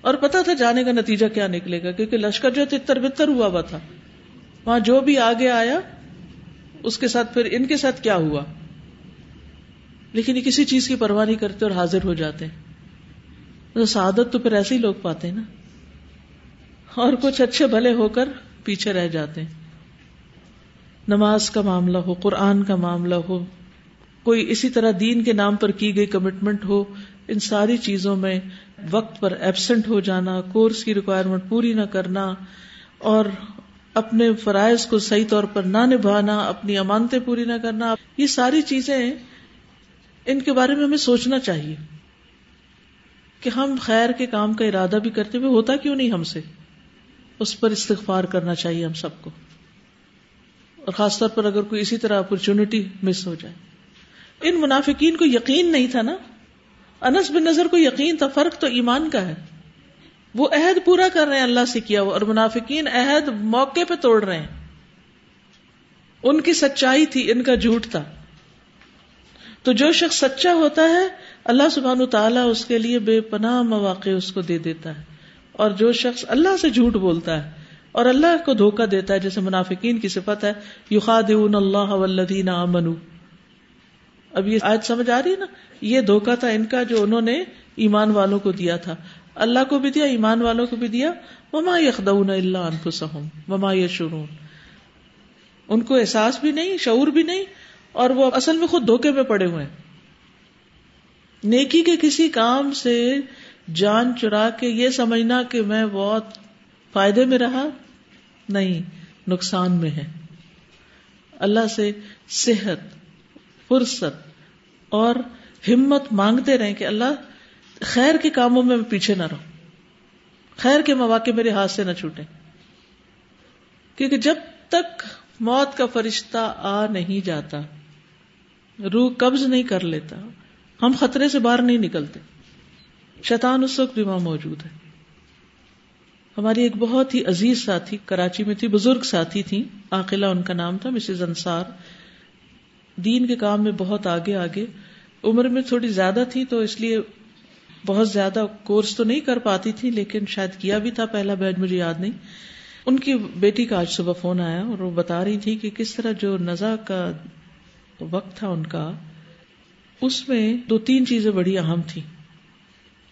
اور پتا تھا جانے کا نتیجہ کیا نکلے گا، کیونکہ لشکر جو تر بتر ہوا ہوا تھا۔ وہاں جو بھی آگے آیا، اس کے ساتھ پھر ان کے ساتھ کیا ہوا؟ لیکن یہ کسی چیز کی پرواہ نہیں کرتے اور حاضر ہو جاتے تو سعادت تو پھر ایسے ہی لوگ پاتے ہیں نا۔ اور کچھ اچھے بھلے ہو کر پیچھے رہ جاتے ہیں۔ نماز کا معاملہ ہو، قرآن کا معاملہ ہو، کوئی اسی طرح دین کے نام پر کی گئی کمٹمنٹ ہو، ان ساری چیزوں میں وقت پر ایبسنٹ ہو جانا کورس کی ریکوائرمنٹ پوری نہ کرنا، اور اپنے فرائض کو صحیح طور پر نہ نبھانا، اپنی امانتیں پوری نہ کرنا، یہ ساری چیزیں ان کے بارے میں ہمیں سوچنا چاہیے کہ ہم خیر کے کام کا ارادہ بھی کرتے ہوئے ہوتا کیوں نہیں ہم سے؟ اس پر استغفار کرنا چاہیے ہم سب کو۔ اور خاص طور پر اگر کوئی اسی طرح اپرچونٹی مس ہو جائے۔ ان منافقین کو یقین نہیں تھا نا؟ انس بن نظر کو یقین تھا، فرق تو ایمان کا ہے۔ وہ عہد پورا کر رہے ہیں اللہ سے کیا اور منافقین عہد موقع پہ توڑ رہے ہیں۔ ان کی سچائی تھی، ان کا جھوٹ تھا۔ تو جو شخص سچا ہوتا ہے، اللہ سبحان تعالیٰ اس کے لیے بے پناہ مواقع اس کو دے دیتا ہے۔ اور جو شخص اللہ سے جھوٹ بولتا ہے اور اللہ کو دھوکا دیتا ہے، جیسے منافقین کی صفت ہے، یخادعون اللہ والذین آمنوا۔ اب یہ آج سمجھ آ رہی ہے نا؟ یہ دھوکا تھا ان کا جو انہوں نے ایمان والوں کو دیا تھا۔ اللہ کو بھی دیا، ایمان والوں کو بھی دیا۔ وما یخدعون الا انفسهم وما یشعرون۔ ان کو احساس بھی نہیں، شعور بھی نہیں اور وہ اصل میں خود دھوکے میں پڑے ہوئے ہیں۔ نیکی کے کسی کام سے جان چرا کے یہ سمجھنا کہ میں بہت فائدے میں رہا، نہیں، نقصان میں ہے۔ اللہ سے صحت، فرصت اور ہمت مانگتے رہیں کہ اللہ خیر کے کاموں میں پیچھے نہ رہوں خیر کے مواقع میرے ہاتھ سے نہ چھوٹے کیونکہ جب تک موت کا فرشتہ آ نہیں جاتا روح قبض نہیں کر لیتا۔ ہم خطرے سے باہر نہیں نکلتے۔ شیطان اس وقت بھی وہاں موجود ہے۔ ہماری ایک بہت ہی عزیز ساتھی کراچی میں تھی، بزرگ ساتھی تھی عاقلہ ان کا نام تھا مسز انصار دین کے کام میں بہت آگے آگے۔ عمر میں تھوڑی زیادہ تھی تو اس لیے بہت زیادہ کورس تو نہیں کر پاتی تھی، لیکن شاید کیا بھی تھا، پہلا بیچ مجھے یاد نہیں۔ ان کی بیٹی کا آج صبح فون آیا اور وہ بتا رہی تھی کہ کس طرح جو نزا کا وقت تھا ان کا، اس میں دو تین چیزیں بڑی اہم تھی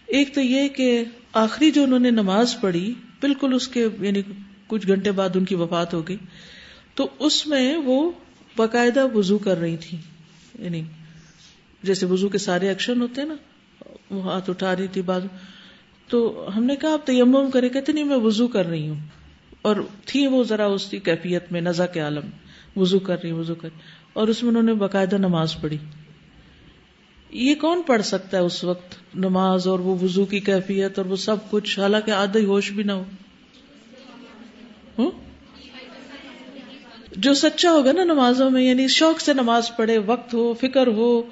ایک تو یہ کہ آخری جو انہوں نے نماز پڑھی، بالکل اس کے یعنی کچھ گھنٹے بعد ان کی وفات ہو گئی، تو اس میں وہ باقاعدہ وضو کر رہی تھی یعنی جیسے وضو کے سارے ایکشن ہوتے ہیں نا، وہ ہاتھ اٹھا رہی تھی بعد۔ تو ہم نے کہا، آپ تیمم کرے کہتے نہیں، میں وضو کر رہی ہوں۔ اور تھی وہ ذرا اس کی کیفیت میں، نزا کے عالم، وضو کر رہی وضو کر اور اس میں انہوں نے باقاعدہ نماز پڑھی۔ یہ کون پڑھ سکتا ہے اس وقت نماز اور وہ وضو کی کیفیت اور وہ سب کچھ؟ حالانکہ آدھا ہوش بھی نہ ہو۔ جو سچا ہوگا نا نمازوں میں یعنی شوق سے نماز پڑھے، وقت ہو، فکر ہو،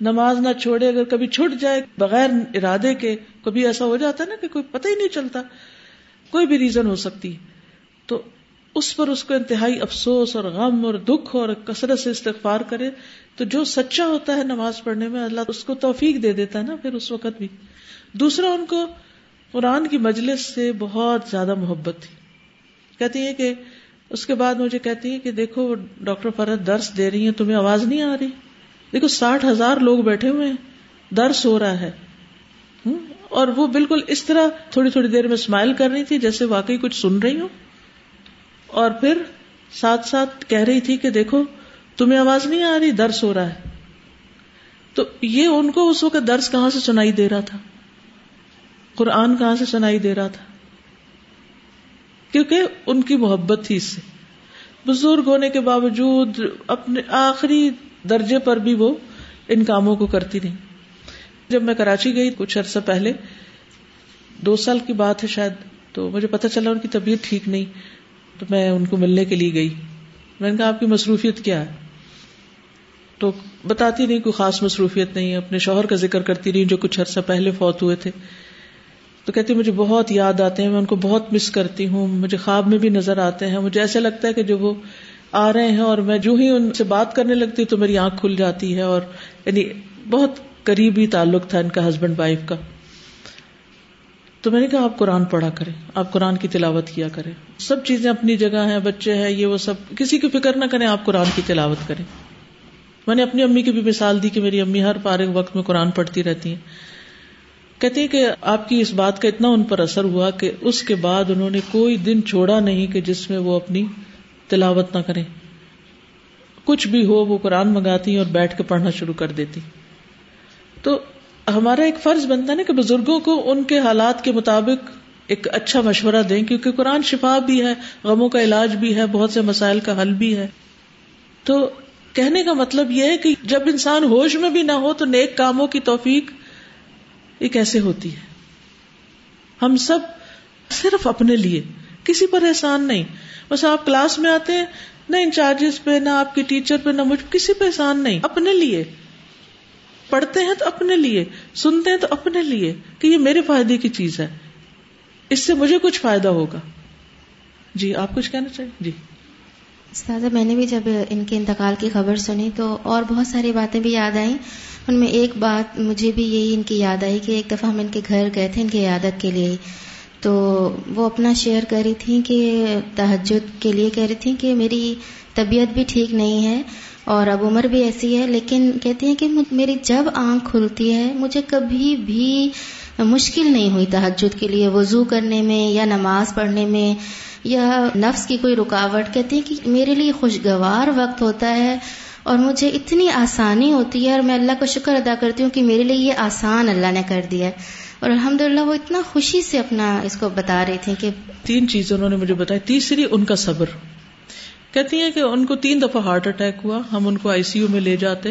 نماز نہ چھوڑے، اگر کبھی چھٹ جائے بغیر ارادے کے، کبھی ایسا ہو جاتا ہے نا کہ کوئی پتہ ہی نہیں چلتا، کوئی بھی ریزن ہو سکتی۔ تو اس پر اس کو انتہائی افسوس اور غم اور دکھ اور کثرت سے استغفار کرے تو جو سچا ہوتا ہے نماز پڑھنے میں اللہ اس کو توفیق دے دیتا ہے نا پھر اس وقت بھی۔ دوسرا، ان کو قرآن کی مجلس سے بہت زیادہ محبت تھی۔ کہتی ہے کہ اس کے بعد مجھے کہتی ہے کہ دیکھو، ڈاکٹر فرد درس دے رہی ہیں، تمہیں آواز نہیں آ رہی۔ دیکھو، ساٹھ ہزار لوگ بیٹھے ہوئے ہیں، درس ہو رہا ہے۔ اور وہ بالکل اس طرح تھوڑی تھوڑی دیر میں اسمائل کر رہی تھی جیسے واقعی کچھ سن رہی ہوں۔ اور پھر ساتھ ساتھ کہہ رہی تھی کہ دیکھو، تمہیں آواز نہیں آ رہی، درس ہو رہا ہے۔ تو یہ ان کو اس وقت درس کہاں سے سنائی دے رہا تھا؟ قرآن کہاں سے سنائی دے رہا تھا؟ کیونکہ ان کی محبت تھی اس سے۔ بزرگ ہونے کے باوجود اپنے آخری درجے پر بھی وہ ان کاموں کو کرتی نہیں جب میں کراچی گئی کچھ عرصہ پہلے، دو سال کی بات ہے شاید، تو مجھے پتا چلا ان کی طبیعت ٹھیک نہیں۔ تو میں ان کو ملنے کے لیے گئی۔ میں نے کہا، آپ کی مصروفیت کیا ہے؟ تو بتاتی نہیں، کوئی خاص مصروفیت نہیں اپنے شوہر کا ذکر کرتی رہی، جو کچھ عرصہ پہلے فوت ہوئے تھے۔ تو کہتی، مجھے بہت یاد آتے ہیں، میں ان کو بہت مس کرتی ہوں۔ مجھے خواب میں بھی نظر آتے ہیں۔ مجھے ایسا لگتا ہے کہ جو وہ آ رہے ہیں اور میں جو ہی ان سے بات کرنے لگتی ہوں، تو میری آنکھ کھل جاتی ہے۔ اور یعنی بہت قریبی تعلق تھا ان کا ہسبینڈ وائف کا۔ تو میں نے کہا آپ قرآن پڑھا کریں، آپ قرآن کی تلاوت کیا کریں۔ سب چیزیں اپنی جگہ ہیں، بچے ہیں، یہ وہ سب۔ کسی کی فکر نہ کریں، آپ قرآن کی تلاوت کریں۔ میں نے اپنی امی کی بھی مثال دی کہ میری امی ہر فارغ وقت میں قرآن پڑھتی رہتی ہیں۔ کہتی ہیں کہ آپ کی اس بات کا اتنا ان پر اثر ہوا کہ اس کے بعد انہوں نے کوئی دن چھوڑا نہیں کہ جس میں وہ اپنی تلاوت نہ کریں۔ کچھ بھی ہو، وہ قرآن منگاتی اور بیٹھ کے پڑھنا شروع کر دیتی۔ تو ہمارا ایک فرض بنتا ہے نا کہ بزرگوں کو ان کے حالات کے مطابق ایک اچھا مشورہ دیں، کیونکہ قرآن شفا بھی ہے، غموں کا علاج بھی ہے، بہت سے مسائل کا حل بھی ہے۔ تو کہنے کا مطلب یہ ہے کہ جب انسان ہوش میں بھی نہ ہو تو نیک کاموں کی توفیق یہ کیسے ہوتی ہے۔ ہم سب صرف اپنے لیے، کسی پر احسان نہیں۔ بس آپ کلاس میں آتے ہیں، نہ انچارجز پہ، نہ آپ کے ٹیچر پہ، نہ مجھ کسی پہ احسان نہیں۔ اپنے لیے۔ پڑھتے ہیں تو اپنے لیے، سنتے ہیں تو اپنے لیے کہ یہ میرے فائدے کی چیز ہے۔ اس سے مجھے کچھ فائدہ ہوگا۔ جی آپ کچھ کہنا چاہیں؟ جی۔ استاذہ، میں نے بھی جب ان کے انتقال کی خبر سنی تو اور بہت ساری باتیں بھی یاد آئیں۔ ان میں ایک بات مجھے بھی یہی ان کی یاد آئی کہ ایک دفعہ ہم ان کے گھر گئے تھے، ان کی عیادت کے لیے۔ تو وہ اپنا شیئر کر رہی تھیں کہ تہجد کے لیے کہہ رہی تھیں کہ میری طبیعت بھی ٹھیک نہیں ہے۔ اور اب عمر بھی ایسی ہے، لیکن کہتی ہیں کہ میری جب آنکھ کھلتی ہے، مجھے کبھی بھی مشکل نہیں ہوئی تحجد کے لیے وضو کرنے میں یا نماز پڑھنے میں یا نفس کی کوئی رکاوٹ۔ کہتی ہیں کہ میرے لیے خوشگوار وقت ہوتا ہے اور مجھے اتنی آسانی ہوتی ہے اور میں اللہ کا شکر ادا کرتی ہوں کہ میرے لیے یہ آسان اللہ نے کر دیا ہے۔ اور الحمد وہ اتنا خوشی سے اپنا اس کو بتا رہی تھی کہ تین چیزیں انہوں نے مجھے بتائی، تیسری ان کا صبر۔ کہتی ہیں کہ ان کو تین دفعہ ہارٹ اٹیک ہوا، ہم ان کو آئی سی یو میں لے جاتے۔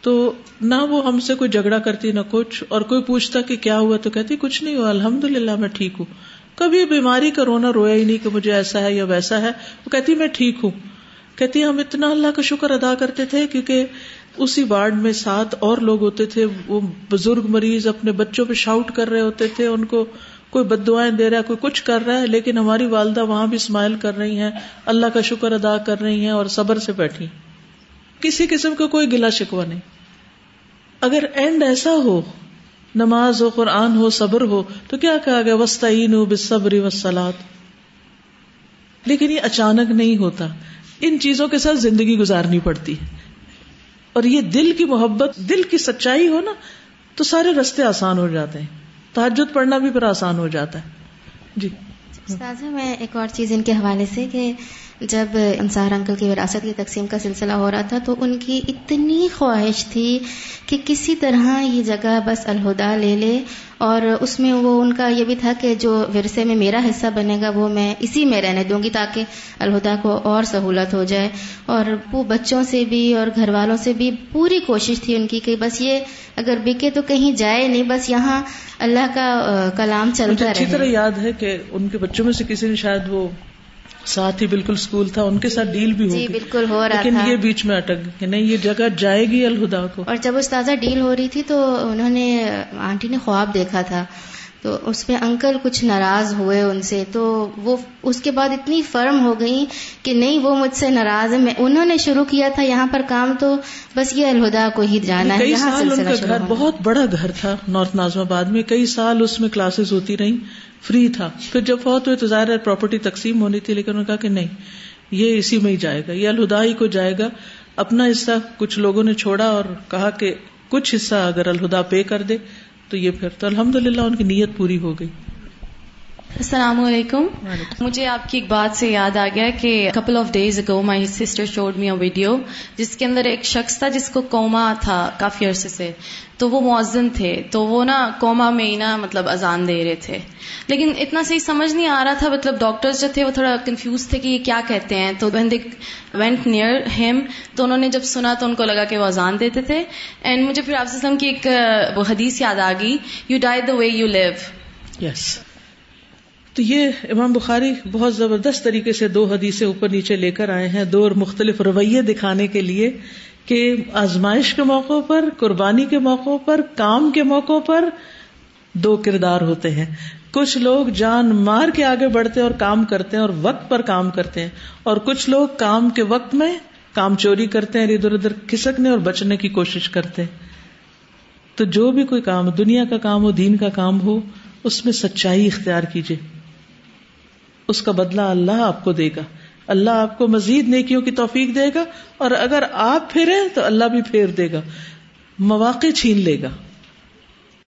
تو نہ وہ ہم سے کوئی جھگڑا کرتی، نہ کچھ، اور کوئی پوچھتا کہ کیا ہوا، تو کہتی کچھ نہیں ہوا الحمد للہ میں ٹھیک ہوں۔ کبھی بیماری کا رونا رویا ہی نہیں کہ مجھے ایسا ہے یا ویسا ہے۔ وہ کہتی میں ٹھیک ہوں۔ کہتی ہم اتنا اللہ کا شکر ادا کرتے تھے کیونکہ اسی وارڈ میں سات اور لوگ ہوتے تھے۔ وہ بزرگ مریض اپنے بچوں پہ شاؤٹ کر رہے ہوتے تھے، ان کو کوئی بد دعائیں دے رہا ہے، کوئی کچھ کر رہا ہے، لیکن ہماری والدہ وہاں بھی اسمائل کر رہی ہیں، اللہ کا شکر ادا کر رہی ہیں اور صبر سے بیٹھی۔ کسی قسم کا کوئی گلا شکوا نہیں۔ اگر اینڈ ایسا ہو، نماز ہو، قرآن ہو، صبر ہو، تو کیا کہا گیا؟ وسطین ہو بصبری وسلات لیکن یہ اچانک نہیں ہوتا۔ ان چیزوں کے ساتھ زندگی گزارنی پڑتی ہے۔ اور یہ دل کی محبت، دل کی سچائی ہو نا، تو سارے رستے آسان ہو جاتے ہیں۔ تحجد پڑھنا بھی پھر آسان ہو جاتا ہے۔ جی۔, جی میں ایک اور چیز ان کے حوالے سے کہ جب انصار انکل کی وراثت کی تقسیم کا سلسلہ ہو رہا تھا تو ان کی اتنی خواہش تھی کہ کسی طرح یہ جگہ بس الہدا لے لے اور اس میں وہ ان کا یہ بھی تھا کہ جو ورثے میں میرا حصہ بنے گا وہ میں اسی میں رہنے دوں گی تاکہ الہدا کو اور سہولت ہو جائے اور وہ بچوں سے بھی اور گھر والوں سے بھی پوری کوشش تھی ان کی کہ بس یہ اگر بکے تو کہیں جائے نہیں بس یہاں اللہ کا کلام چلتا اچھی طرح یاد ہے کہ ان کے بچوں میں سے کسی نے شاید وہ ساتھ ہی بالکل اسکول تھا ان کے ساتھ ڈیل بھی جی بالکل ہو رہا لیکن یہ بیچ میں اٹک کہ نہیں یہ جگہ جائے گی الہدا کو۔ اور جب اس تازہ ڈیل ہو رہی تھی تو انہوں نے آنٹی نے خواب دیکھا تھا۔ تو اس میں انکل کچھ ناراض ہوئے ان سے تو وہ اس کے بعد اتنی فرم ہو گئی کہ نہیں وہ مجھ سے ناراض ہے میں انہوں نے شروع کیا تھا یہاں پر کام تو بس یہ الہدا کو ہی جانا ہے سال ان کا گھر بہت بڑا گھر تھا نارتھ نازم آباد میں کئی سال اس میں کلاسز ہوتی رہی فری تھا۔ پھر جب فوت ہوئے تو ظاہر ہے پراپرٹی تقسیم ہونی تھی لیکن انہوں نے کہا کہ نہیں یہ اسی میں ہی جائے گا یہ الہدا ہی کو جائے گا۔ اپنا حصہ کچھ لوگوں نے چھوڑا اور کہا کہ کچھ حصہ اگر الہدا پے کر دے تو یہ پھر تو الحمد للہ ان کی نیت پوری ہو گئی۔ السلام علیکم۔ مجھے آپ کی ایک بات سے یاد آ گیا کہ couple of days ago my sister showed me video جس کے اندر ایک شخص تھا جس کو کوما تھا کافی عرصے سے۔ تو وہ معذن تھے۔ تو وہ نا کوما میں ہی نا مطلب اذان دے رہے تھے۔ لیکن اتنا صحیح سمجھ نہیں آ رہا تھا۔ مطلب ڈاکٹرز جو تھے وہ تھوڑا کنفیوز تھے کہ یہ کیا کہتے ہیں۔ تو when they went near him تو انہوں نے جب سنا تو ان کو لگا کہ وہ اذان دیتے تھے۔ اینڈ مجھے پھر آپ کی ایک وہ حدیث یاد آ گئی۔ You die the way you لیو یس تو یہ امام بخاری بہت زبردست طریقے سے دو حدیثیں اوپر نیچے لے کر آئے ہیں، دو اور مختلف رویے دکھانے کے لیے کہ آزمائش کے موقع پر، قربانی کے موقع پر، کام کے موقع پر دو کردار ہوتے ہیں۔ کچھ لوگ جان مار کے آگے بڑھتے اور کام کرتے ہیں اور وقت پر کام کرتے ہیں۔ اور کچھ لوگ کام کے وقت میں کام چوری کرتے ہیں، ادھر ادھر کھسکنے اور بچنے کی کوشش کرتے ہیں۔ تو جو بھی کوئی کام دنیا کا کام ہو، دین کا کام ہو، اس میں سچائی اختیار کیجیے اس کا بدلہ اللہ آپ کو دے گا۔ اللہ آپ کو مزید نیکیوں کی توفیق دے گا اور اگر آپ پھرے تو اللہ بھی پھیر دے گا۔ مواقع چھین لے گا۔